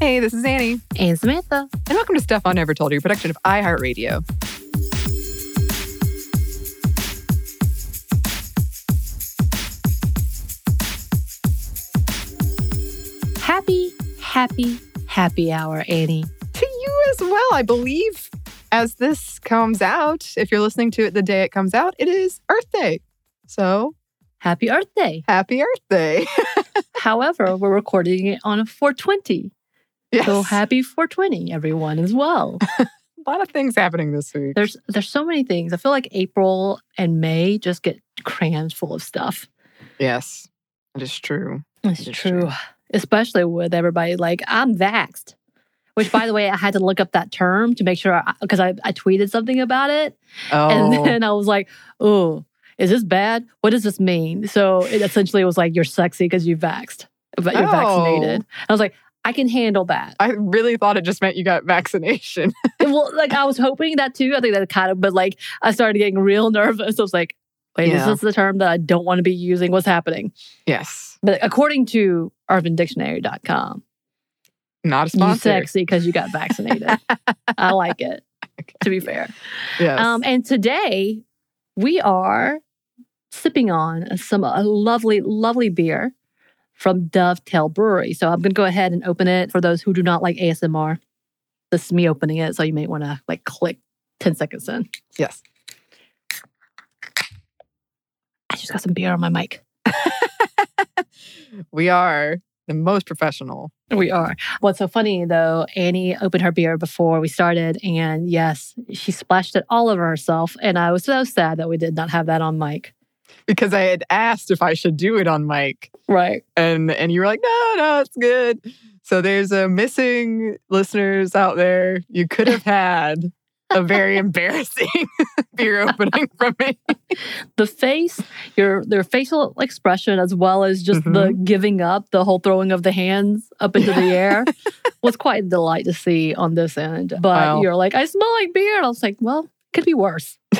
Hey, this is Anney. And Samantha. And welcome to Stuff I Never Told You, production of iHeartRadio. Happy, happy, happy hour, Anney. To you as well, I believe. As this comes out, if you're listening to it the day it comes out, it is Earth Day. So happy Earth Day. Happy Earth Day. However, we're recording it on a 420. Yes. So happy 420, everyone, as well. a lot of things happening this week. There's there's so many things. I feel like April and May just get crammed full of stuff. Yes, it is true. It's it true. true. Especially with everybody like, I'm vaxxed. Which, by the way, I had to look up that term to make sure because I, I, tweeted something about it. Oh. And then I was like, oh, is this bad? What does this mean? So it essentially was like, you're sexy because you vaxxed, but you're Oh. vaccinated. I was like, I can handle that. I really thought it just meant you got vaccination. well, like I was hoping that too. I think that kind of, but like I started getting real nervous. I was like, wait, Yeah. is this the term that I don't want to be using? What's happening? yes. But according to UrbanDictionary.com, Not a sponsor. you sexy because you got vaccinated. I like it, to be fair. Yes. Um, and today we are sipping on some a lovely, lovely beer from Dovetail Brewery. So I'm going to go ahead and open it for those who do not like ASMR. This is me opening it, so you may want to like click 10 seconds in. yes. I just got some beer on my mic. We are the most professional. We are. What's so funny though, Anney opened her beer before we started, and yes, she splashed it all over herself. And I was so sad that we did not have that on mic. Because I had asked if I should do it on mic. Right. And and you were like, no, no, it's good. So there's a missing listeners out there. You could have had a very embarrassing beer opening from me. the face, your their facial expression, as well as just the Mm-hmm. giving up, the whole throwing of the hands up into the air, was quite a delight to see on this end. But Wow. you're like, I smell like beer, and I was like, well, could be worse.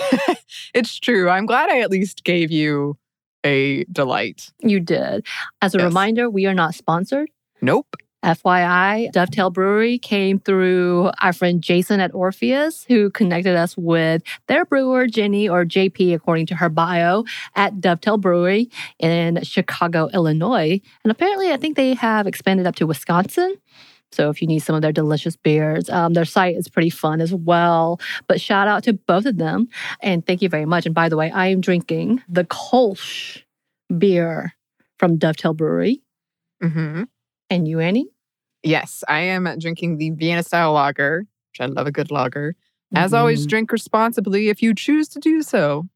it's true. I'm glad I at least gave you a delight. You did. As a Yes. reminder, we are not sponsored. Nope. FYI, Dovetail Brewery came through our friend Jason at Orpheus, who connected us with their brewer, Jenny, or JP, according to her bio, at Dovetail Brewery in Chicago, Illinois. And apparently, I think they have expanded up to Wisconsin. So if you need some of their delicious beers, um, their site is pretty fun as well. But shout out to both of them. And thank you very much. And by the way, I am drinking the Kolsch beer from Dovetail Brewery. hmm And you, Anney? Yes, I am drinking the Vienna style lager, which I love a good lager. As always, Mhm. drink responsibly if you choose to do so.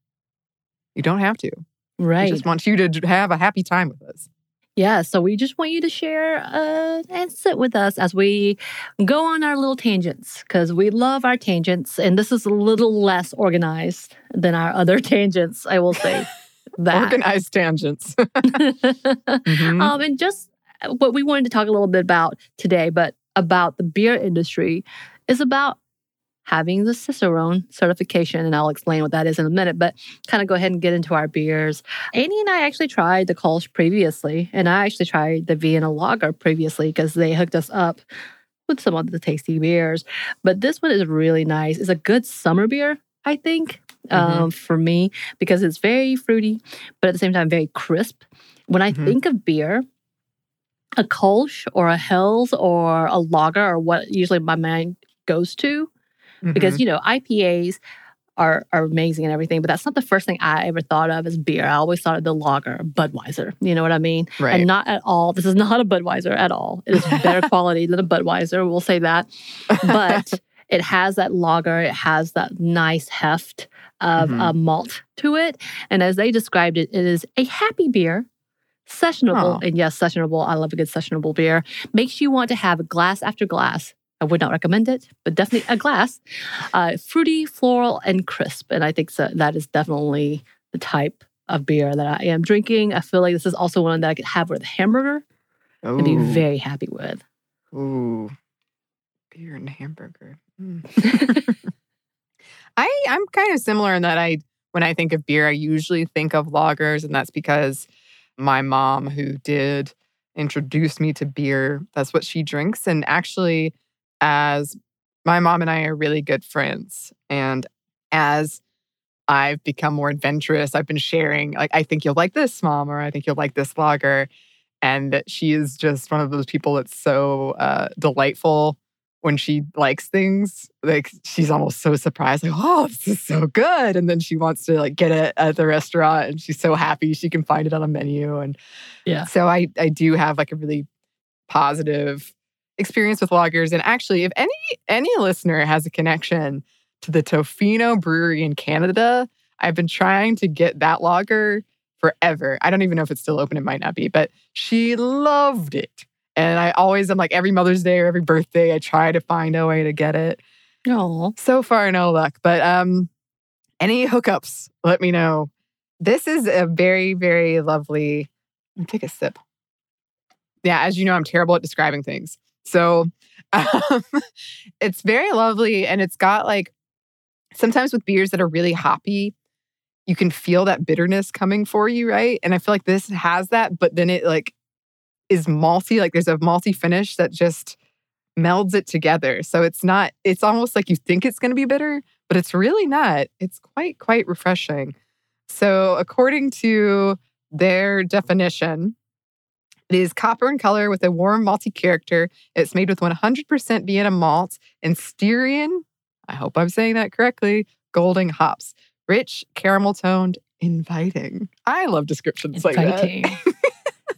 You don't have to. We Right. just want you to have a happy time with us. Yeah. So we just want you to share uh, and sit with us as we go on our little tangents because we love our tangents. And this is a little less organized than our other tangents, I will say that. Organized tangents. Mhm. um, and just what we wanted to talk a little bit about today, but about the beer industry, is about having the Cicerone certification. And I'll explain what that is in a minute, but kind of go ahead and get into our beers. Anney and I actually tried the Kolsch previously, and I actually tried the Vienna Lager previously because they hooked us up with some of the tasty beers. But this one is really nice. It's a good summer beer, I think, um, for me, because it's very fruity, but at the same time, very crisp. When I Mhm. think of beer, a Kolsch or a Helles or a lager or what usually my mind goes to because Mhm. you know IPAs are are amazing and everything, but that's not the first thing I ever thought of as beer. I always thought of the lager, Budweiser. You know what I mean? right. And not at all. This is not a Budweiser at all. It is better quality than a Budweiser. We'll say that, but it has that lager. It has that nice heft of Mhm. a malt to it, and as they described it, it is a happy beer. Sessionable, Aw. and yes, sessionable. I love a good sessionable beer. Makes you want to have glass after glass I would not recommend it, but definitely a glass. Uh, fruity, floral, and crisp. And I think so, that is definitely the type of beer that I am drinking. I feel like this is also one that I could have with a hamburger and be very happy with. Ooh. Beer and hamburger. Mm. I I'm kind of similar in that I when I think of beer, I usually think of lagers, and that's because my mom, who did introduce me to beer. That's what she drinks. And actually, as my mom and I are really good friends, and as I've become more adventurous, I've been sharing, like, I think you'll like this, mom, or I think you'll like this lager. And she is just one of those people that's so uh, delightful when she likes things. Like she's almost so surprised, like, oh, this is so good. And then she wants to like get it at the restaurant and she's so happy she can find it on a menu. And Yeah. so I I do have like a really positive experience with lagers. And actually, if any any listener has a connection to the Tofino Brewery in Canada, I've been trying to get that lager forever. I don't even know if it's still open. It might not be, but she loved it. And I always I'm like every Mother's Day or every birthday, I try to find a way to get it. No, So far, no luck. But um, any hookups, let me know. This is a very, very lovely. Let me take a sip. Yeah, as you know, I'm terrible at describing things. So um, it's very lovely. And it's got like sometimes with beers that are really hoppy, you can feel that bitterness coming for you, right? And I feel like this has that, but then it like is malty. Like there's a malty finish that just melds it together. So it's not, it's almost like you think it's going to be bitter, but it's really not. It's quite, quite refreshing. So, according to their definition, it is copper in color with a warm malty character. It's made with 100% Vienna malt and Styrian, I hope I'm saying that correctly, Golding hops. Rich, caramel toned, inviting. I love descriptions like that.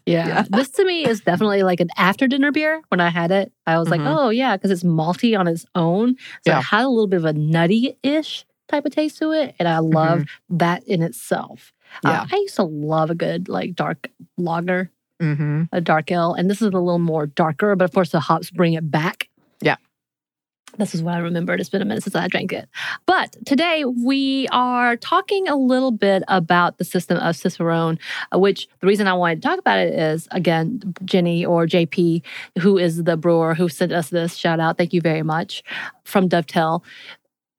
Yeah. Yeah. This to me is definitely like an after dinner beer. When I had it, I was Mhm. like, oh, yeah, because it's malty on its own. So Yeah. it had a little bit of a nutty ish type of taste to it. And I love that in itself. Uh, I used to love a good like dark lager, Mm-hmm. a dark ale. And this is a little more darker, but of course the hops bring it back. Yeah. This is what I remembered. It's been a minute since I drank it. But today we are talking a little bit about the system of Cicerone, uh, which the reason I wanted to talk about it is, again, Jenny or JP, who is the brewer who sent us this shout out. Thank you very much from Dovetail.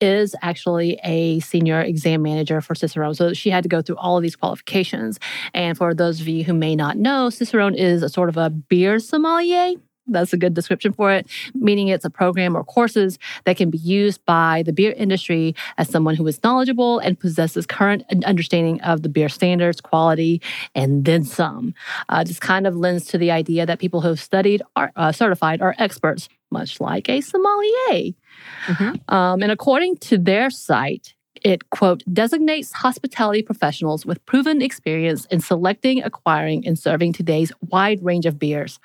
Is actually a senior exam manager for Cicerone. So she had to go through all of these qualifications. And for those of you who may not know, Cicerone is a sort of a beer sommelier. That's a good description for it, meaning it's a program or courses that can be used by the beer industry as someone who is knowledgeable and possesses current understanding of the beer standards, quality, and then some. Uh, this kind of lends to the idea that people who have studied are uh, certified are experts, much like a sommelier. Mhm. Um, and according to their site, it quote designates hospitality professionals with proven experience in selecting, acquiring, and serving today's wide range of beers.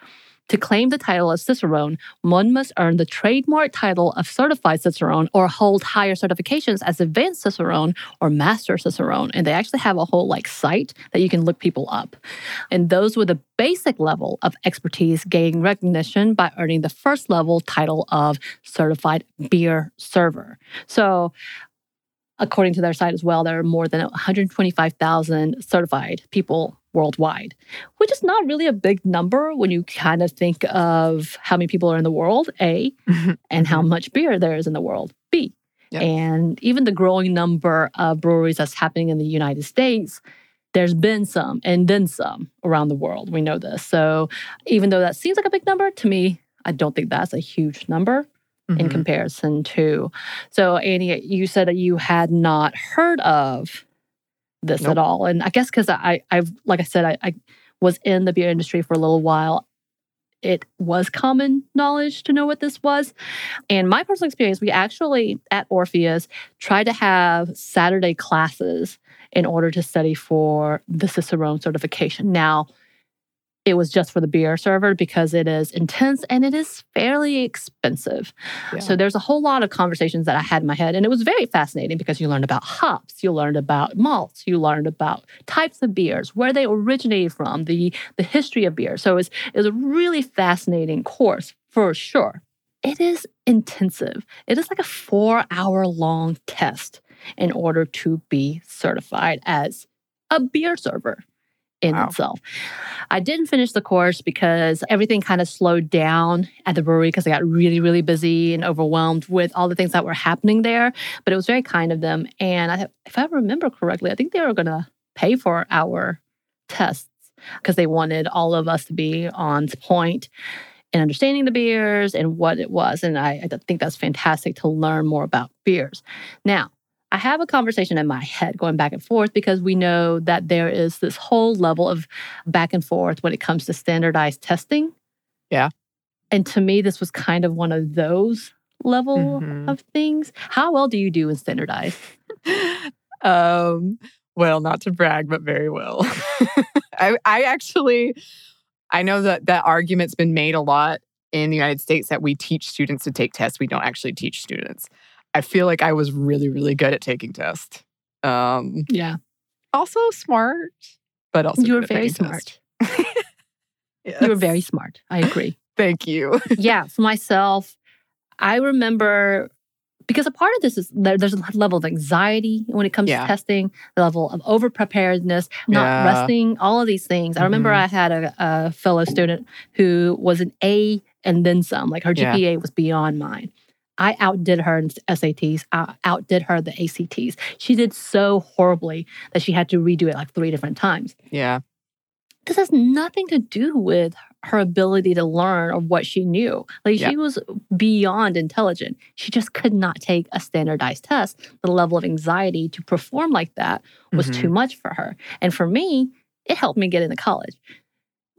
To claim the title of Cicerone, one must earn the trademark title of Certified Cicerone or hold higher certifications as Advanced Cicerone or Master Cicerone. And they actually have a whole like site that you can look people up. And those with a basic level of expertise gain recognition by earning the first level title of Certified Beer Server. So according to their site as well, there are more than 125,000 certified people worldwide, which is not really a big number when you kind of think of how many people are in the world, A, mm-hmm. and how mm-hmm. much beer there is in the world, B. Yep. And even the growing number of breweries that's happening in the United States, there's been some and then some around the world. We know this. So even though that seems like a big number, to me, I don't think that's a huge number in Mhm. comparison to. So, Anney, you said that you had not heard of this Nope. at all, and I guess because I, I've like I said, I, I was in the beer industry for a little while. It was common knowledge to know what this was. And my personal experience, we actually at Orpheus tried to have Saturday classes in order to study for the Cicerone certification. Now, it was just for the beer server because it is intense and it is fairly expensive. Yeah. So there's a whole lot of conversations that I had in my head, and it was very fascinating because you learned about hops, you learned about malts, you learned about types of beers, where they originated from, the the history of beer. So it's it was a really fascinating course for sure. It is intensive. It is like a four hour long test in order to be certified as a beer server in Wow. itself. I didn't finish the course because everything kind of slowed down at the brewery because I got really, really busy and overwhelmed with all the things that were happening there. But it was very kind of them. And I, if I remember correctly, I think they were going to pay for our tests. because they wanted all of us to be on point in understanding the beers and what it was. And I, I think that's fantastic to learn more about beers. Now, I have a conversation in my head going back and forth because we know that there is this whole level of back and forth when it comes to standardized testing. Yeah. And to me, this was kind of one of those level Mhm. of things. How well do you do in standardized? um, well, not to brag, but very well. I, I actually, I know that that argument's been made a lot in the United States that we teach students to take tests. We don't actually teach students. I feel like I was really, really good at taking tests. Um, Yeah. also smart, but also You were very smart. tests. You were very smart. I agree. Thank you. yeah, for myself, I remember because a part of this is there, there's a level of anxiety when it comes Yeah. to testing, the level of over preparedness, not Yeah. resting, all of these things. I remember Mhm. I had a, a fellow student who was an A and then some, like her Yeah. GPA was beyond mine. I outdid her in SATs, I outdid her the ACTs. She did so horribly that she had to redo it like three different times Yeah. this has nothing to do with her ability to learn or what she knew. Like Yeah. she was beyond intelligent. She just could not take a standardized test. The level of anxiety to perform like that was Mhm. too much for her. And for me, it helped me get into college.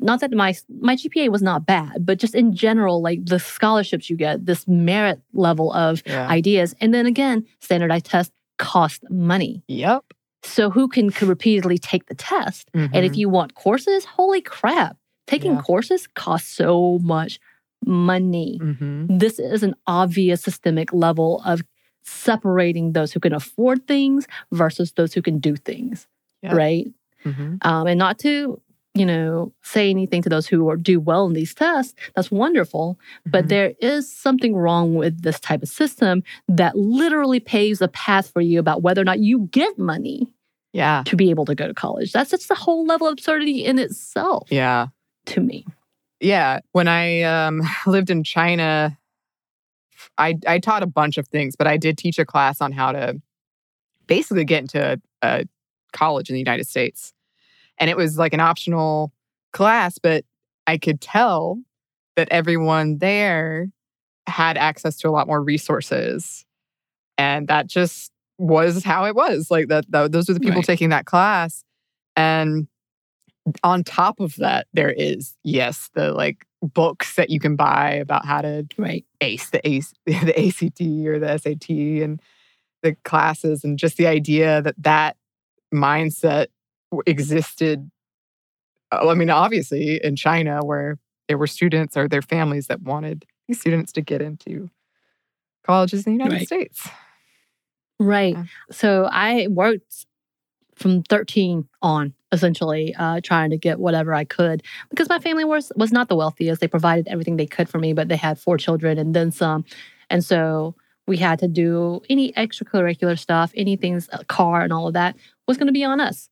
Not that my my GPA was not bad, but just in general, like the scholarships you get, this merit level of Yeah. ideas. And then again, standardized tests cost money. yep. So who can, can repeatedly take the test? And if Mhm. you want courses, holy crap, taking Yeah. courses costs so much money. Mhm. This is an obvious systemic level of separating those who can afford things versus those who can do things, Yeah. right? Mhm. Um, and not to, you know, say anything to those who are, do well in these tests. That's wonderful. But Mhm. there is something wrong with this type of system that literally paves a path for you about whether or not you get money yeah. to be able to go to college. That's just the whole level of absurdity in itself Yeah. to me. Yeah, when I um, lived in China, I I taught a bunch of things, but I did teach a class on how to basically get into a, a college in the United States, and it was like an optional class, but I could tell that everyone there had access to a lot more resources, and that just was how it was. Like that, tho- those are the people Right. taking that class, and on top of that, there is yes, the like books that you can buy about how to Right. ace the ace the ACT or the SAT and the classes and just the idea that that mindset existed. uh, I mean, obviously in China where there were students or their families that wanted these students to get into colleges in the United Right. States. Right. Yeah. So I worked from 13 on essentially uh, trying to get whatever I could because my family was was not the wealthiest. They provided everything they could for me, but they had four children and then some. And so we had to do any extracurricular stuff, anything's a car and all of that was going to be on us.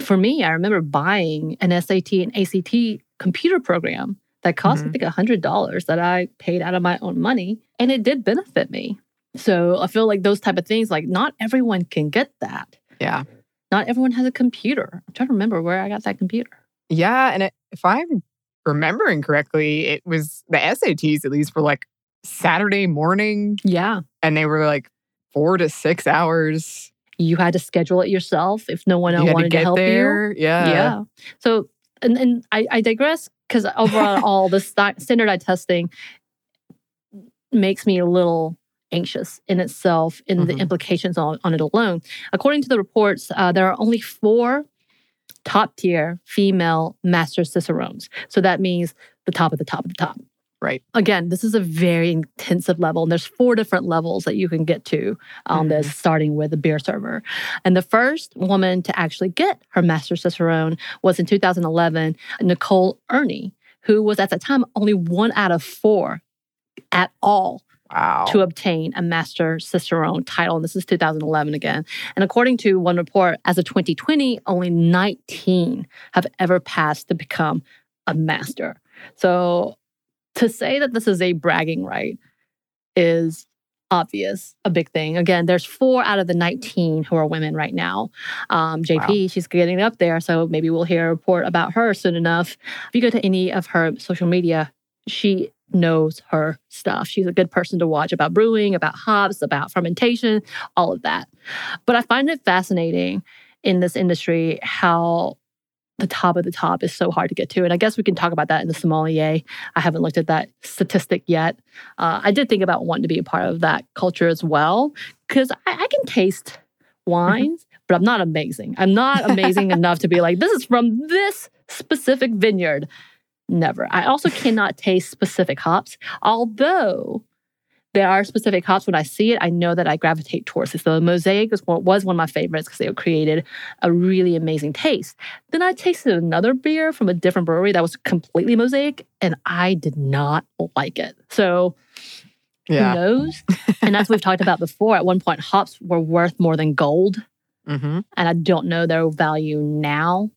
For me, I remember buying an SAT and ACT computer program that cost I Mhm. think $100 that I paid out of my own money and it did benefit me. So I feel like those type of things, like not everyone can get that. Yeah. Not everyone has a computer. I'm trying to remember where I got that computer. Yeah. And it, if I'm remembering correctly, it was the SATs at least were like Saturday morning Yeah. and they were like four to six hours. You had to schedule it yourself if no one had wanted to to, help there. you. Yeah. Yeah. So, and, and I, I digress because overall, all the sti- standardized testing makes me a little anxious in itself in the Mhm. implications on, on it alone. According to the reports, uh, there are only four top tier female master cicerones. So that means the top of the top of the top. Right. Again, this is a very intensive level, and there's four different levels that you can get to um, mm-hmm. on this, starting with the beer server. And the first woman to actually get her master cicerone was in 2011, Nicole Erny, who was at that time only one out of four at all Wow. to obtain a Master Cicerone title. And this is 2011 again. And according to one report, as of 2020, only 19 have ever passed to become a master. So to say that this is a bragging right is obvious, a big thing. Again, there's four out of the 19 who are women right now. Um, JP, wow. she's getting up there, so maybe we'll hear a report about her soon enough. If you go to any of her social media, she knows her stuff. She's a good person to watch about brewing, about hops, about fermentation, all of that. But I find it fascinating in this industry how the top of the top is so hard to get to. And I guess we can talk about that in the sommelier. I haven't looked at that statistic yet. Uh, I did think about wanting to be a part of that culture as well, because I, I, can taste wines, but I'm not amazing. I'm not amazing enough to be like, this is from this specific vineyard. Never. I also cannot taste specific hops, although there are specific hops. When I see it, I know that I gravitate towards it. So the Mosaic was one, was one of my favorites because they created a really amazing taste. Then I tasted another beer from a different brewery that was completely Mosaic, and I did not like it. So yeah. who knows? and as we've talked about before, at one point, hops were worth more than gold. Mm-hmm. And I don't know their value now.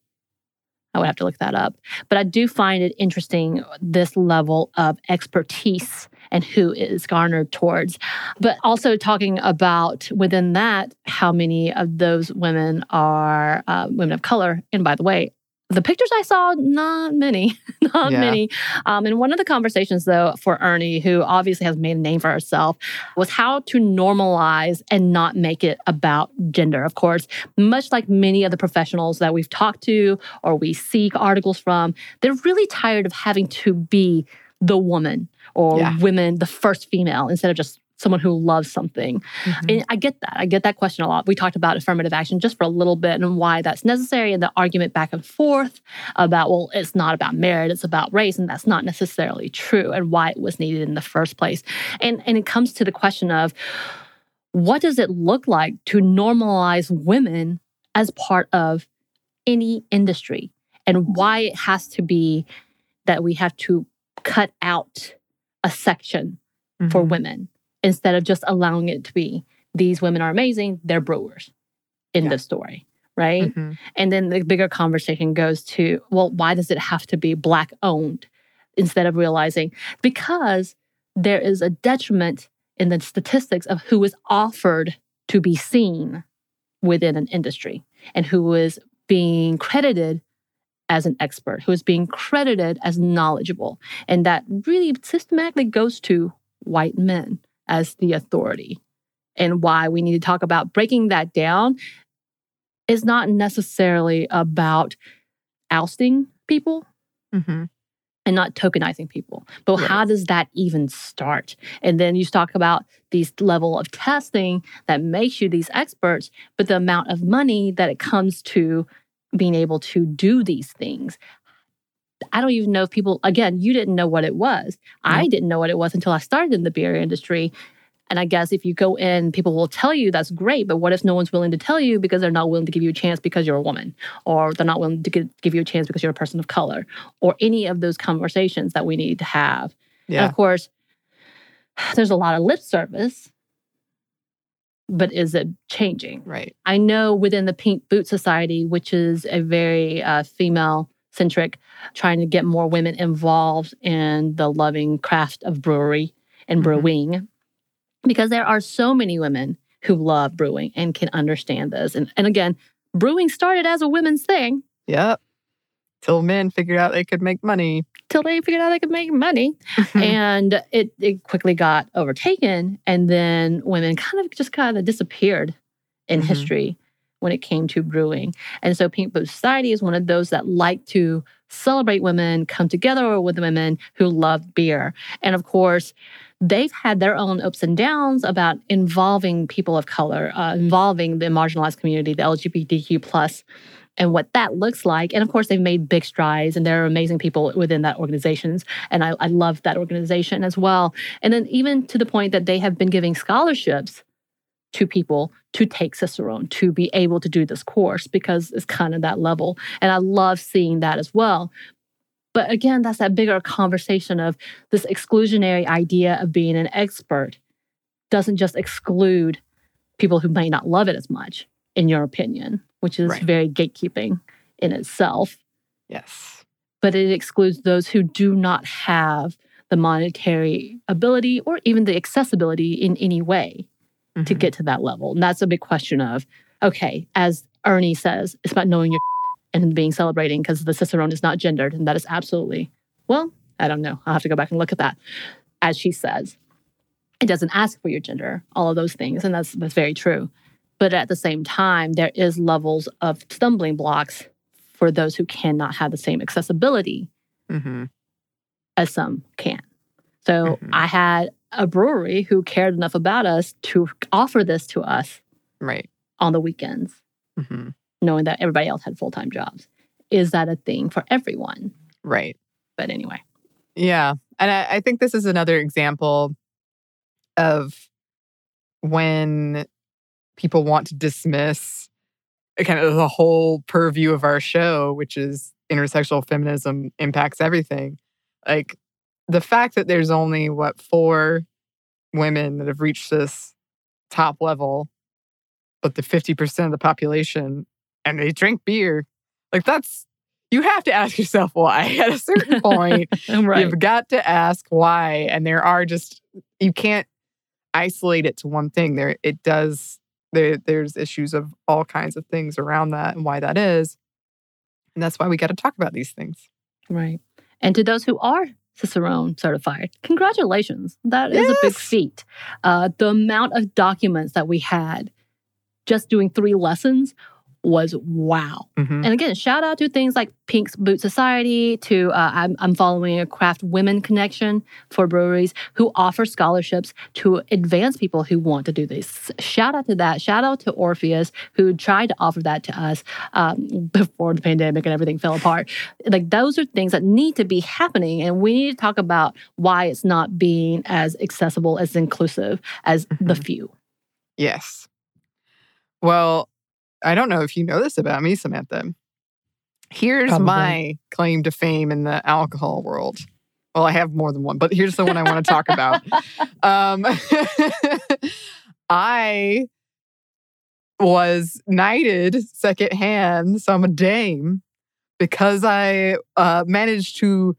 I would have to look that up. But I do find it interesting this level of expertise and who is garnered towards. But also talking about within that, how many of those women are uh, women of color. And by the way, the pictures I saw, not many, not yeah. many. Um, and one of the conversations, though, for Erny, who obviously has made a name for herself, was how to normalize and not make it about gender. Of course, much like many of the professionals that we've talked to or we seek articles from, they're really tired of having to be the woman or yeah. women, the first female, instead of just someone who loves something. Mm-hmm. And I get that. I get that question a lot. We talked about affirmative action just for a little bit and why that's necessary and the argument back and forth about, well, it's not about merit, it's about race. And that's not necessarily true and why it was needed in the first place. And, and it comes to the question of what does it look like to normalize women as part of any industry and why it has to be that we have to cut out a section mm-hmm. for women instead of just allowing it to be these women are amazing, they're brewers in yeah. the story, right? Mm-hmm. And then the bigger conversation goes to, well, why does it have to be Black owned instead of realizing because there is a detriment in the statistics of who is offered to be seen within an industry and who is being credited as an expert, who is being credited as knowledgeable. And that really systematically goes to white men as the authority. And why we need to talk about breaking that down is not necessarily about ousting people mm-hmm. and not tokenizing people. But how does that even start? And then you talk about these level of testing that makes you these experts, but the amount of money that it comes to being able to do these things. I don't even know if people, again, you didn't know what it was. I didn't know what it was until I started in the beer industry. And I guess if you go in, people will tell you that's great, but what if no one's willing to tell you because they're not willing to give you a chance because you're a woman, or they're not willing to give you a chance because you're a person of color, or any of those conversations that we need to have. Yeah. And of course, there's a lot of lip service but is it changing? Right. I know within the Pink Boot Society, which is a very uh, female centric, trying to get more women involved in the loving craft of brewery and mm-hmm. brewing, because there are so many women who love brewing and can understand this. And, and again, brewing started as a women's thing. Yep till men figured out they could make money. Till they figured out they could make money. and it, it quickly got overtaken. And then women kind of just kind of disappeared in mm-hmm. history when it came to brewing. And so Pink Boot Society is one of those that like to celebrate women, come together with women who love beer. And of course, they've had their own ups and downs about involving people of color, uh, involving the marginalized community, the LGBTQ plus and what that looks like. And of course, they've made big strides and there are amazing people within that organizations. And I, I love that organization as well. And then even to the point that they have been giving scholarships to people to take Cicerone, to be able to do this course because it's kind of that level. And I love seeing that as well. But again, that's that bigger conversation of this exclusionary idea of being an expert doesn't just exclude people who may not love it as much, in your opinion which is right. very gatekeeping in itself. Yes. But it excludes those who do not have the monetary ability or even the accessibility in any way to Mhm. get to that level. And that's a big question of, okay, as Erny says, it's about knowing your and being celebrating because the Cicerone is not gendered. And that is absolutely, well, I don't know. I'll have to go back and look at that. As she says, it doesn't ask for your gender, all of those things. And that's that's very true. But at the same time, there is levels of stumbling blocks for those who cannot have the same accessibility Mhm. as some can. So Mhm. I had a brewery who cared enough about us to offer this to us Right. on the weekends, Mhm. knowing that everybody else had full time jobs. Is that a thing for everyone? Right. But anyway, Yeah. And I, I think this is another example of when people want to dismiss eh, kind of the whole purview of our show, which is intersectional feminism impacts everything. Like the fact that there's only, what, four women that have reached this top level, but the 50% of the population and they drink beer, like that's, you have to ask yourself why at a certain point. right. You've got to ask why. And there are just you can't isolate it to one thing. There it does there there's issues of all kinds of things around that and why that is. And that's why we got to talk about these things. Right. And to those who are Cicerone certified, congratulations. That is a big feat. Uh, the amount of documents that we had just doing three lessons was wow. Mhm. And again, shout out to things like Pink's Boot Society, to uh, I'm, I'm following a Craft Women Connection for breweries who offer scholarships to advance people who want to do this. Shout out to that. Shout out to Orpheus, who tried to offer that to us um, before the pandemic and everything fell apart. Like, those are things that need to be happening. And we need to talk about why it's not being as accessible, as inclusive as the Mhm. few. Yes. Well, I don't know if you know this about me, Samantha. Here's Probably. my claim to fame in the alcohol world. Well, I have more than one, but here's the one I want to talk about. Um, I was knighted secondhand, so I'm a dame, because I uh, managed to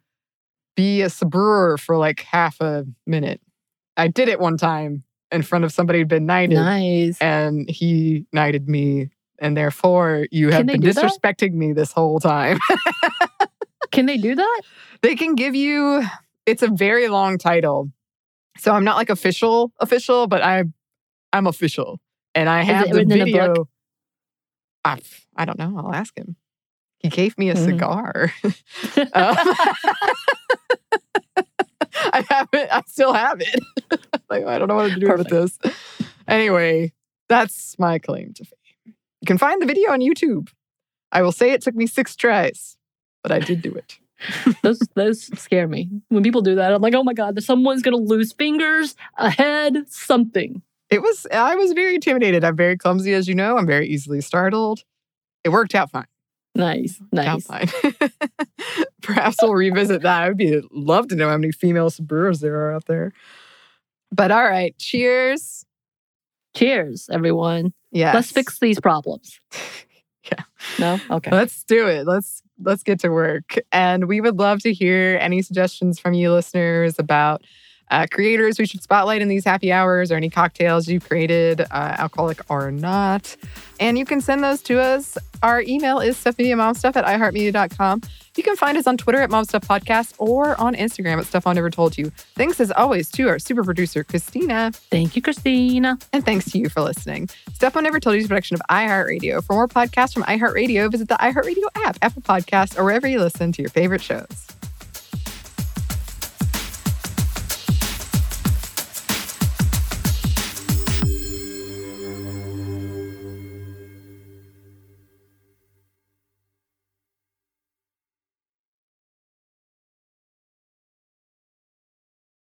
be a brewer for like half a minute. I did it one time in front of somebody who'd been knighted, Nice. and he knighted me, and therefore you have been do that? disrespecting me this whole time. Can they do that? they can give you it's a very long title so i'm not like official official but i i'm official and i have the video? I, I don't know i'll ask him he gave me a Mhm. cigar Uh, i have it i still have it like i don't know what to do with this anyway that's my claim to fame can find the video on youtube i will say it took me six tries but i did do it those those scare me when people do that. I'm like, oh my god, someone's gonna lose fingers, a head, something. It was, I was very intimidated. I'm very clumsy, as you know. I'm very easily startled. It worked out fine. Nice, nice. fine. Perhaps we'll revisit that. I'd be love to know how many female brewers there are out there. But all right, cheers. Cheers, everyone. Yes. Let's fix these problems. Yeah. No. Okay. Let's do it. Let's let's get to work. And we would love to hear any suggestions from you listeners about uh, creators we should spotlight in these happy hours or any cocktails you've created, uh, alcoholic or not. And you can send those to us. Our email is stuffmediamomstuff at iheartmedia.com. You can find us on Twitter at momstuffpodcast or on Instagram at Stuff I Never Told You. Thanks as always to our super producer, Christina. Thank you, Christina. And thanks to you for listening. Stuff I Never Told You is a production of iHeartRadio. For more podcasts from iHeartRadio, visit the iHeartRadio app, Apple Podcasts, or wherever you listen to your favorite shows.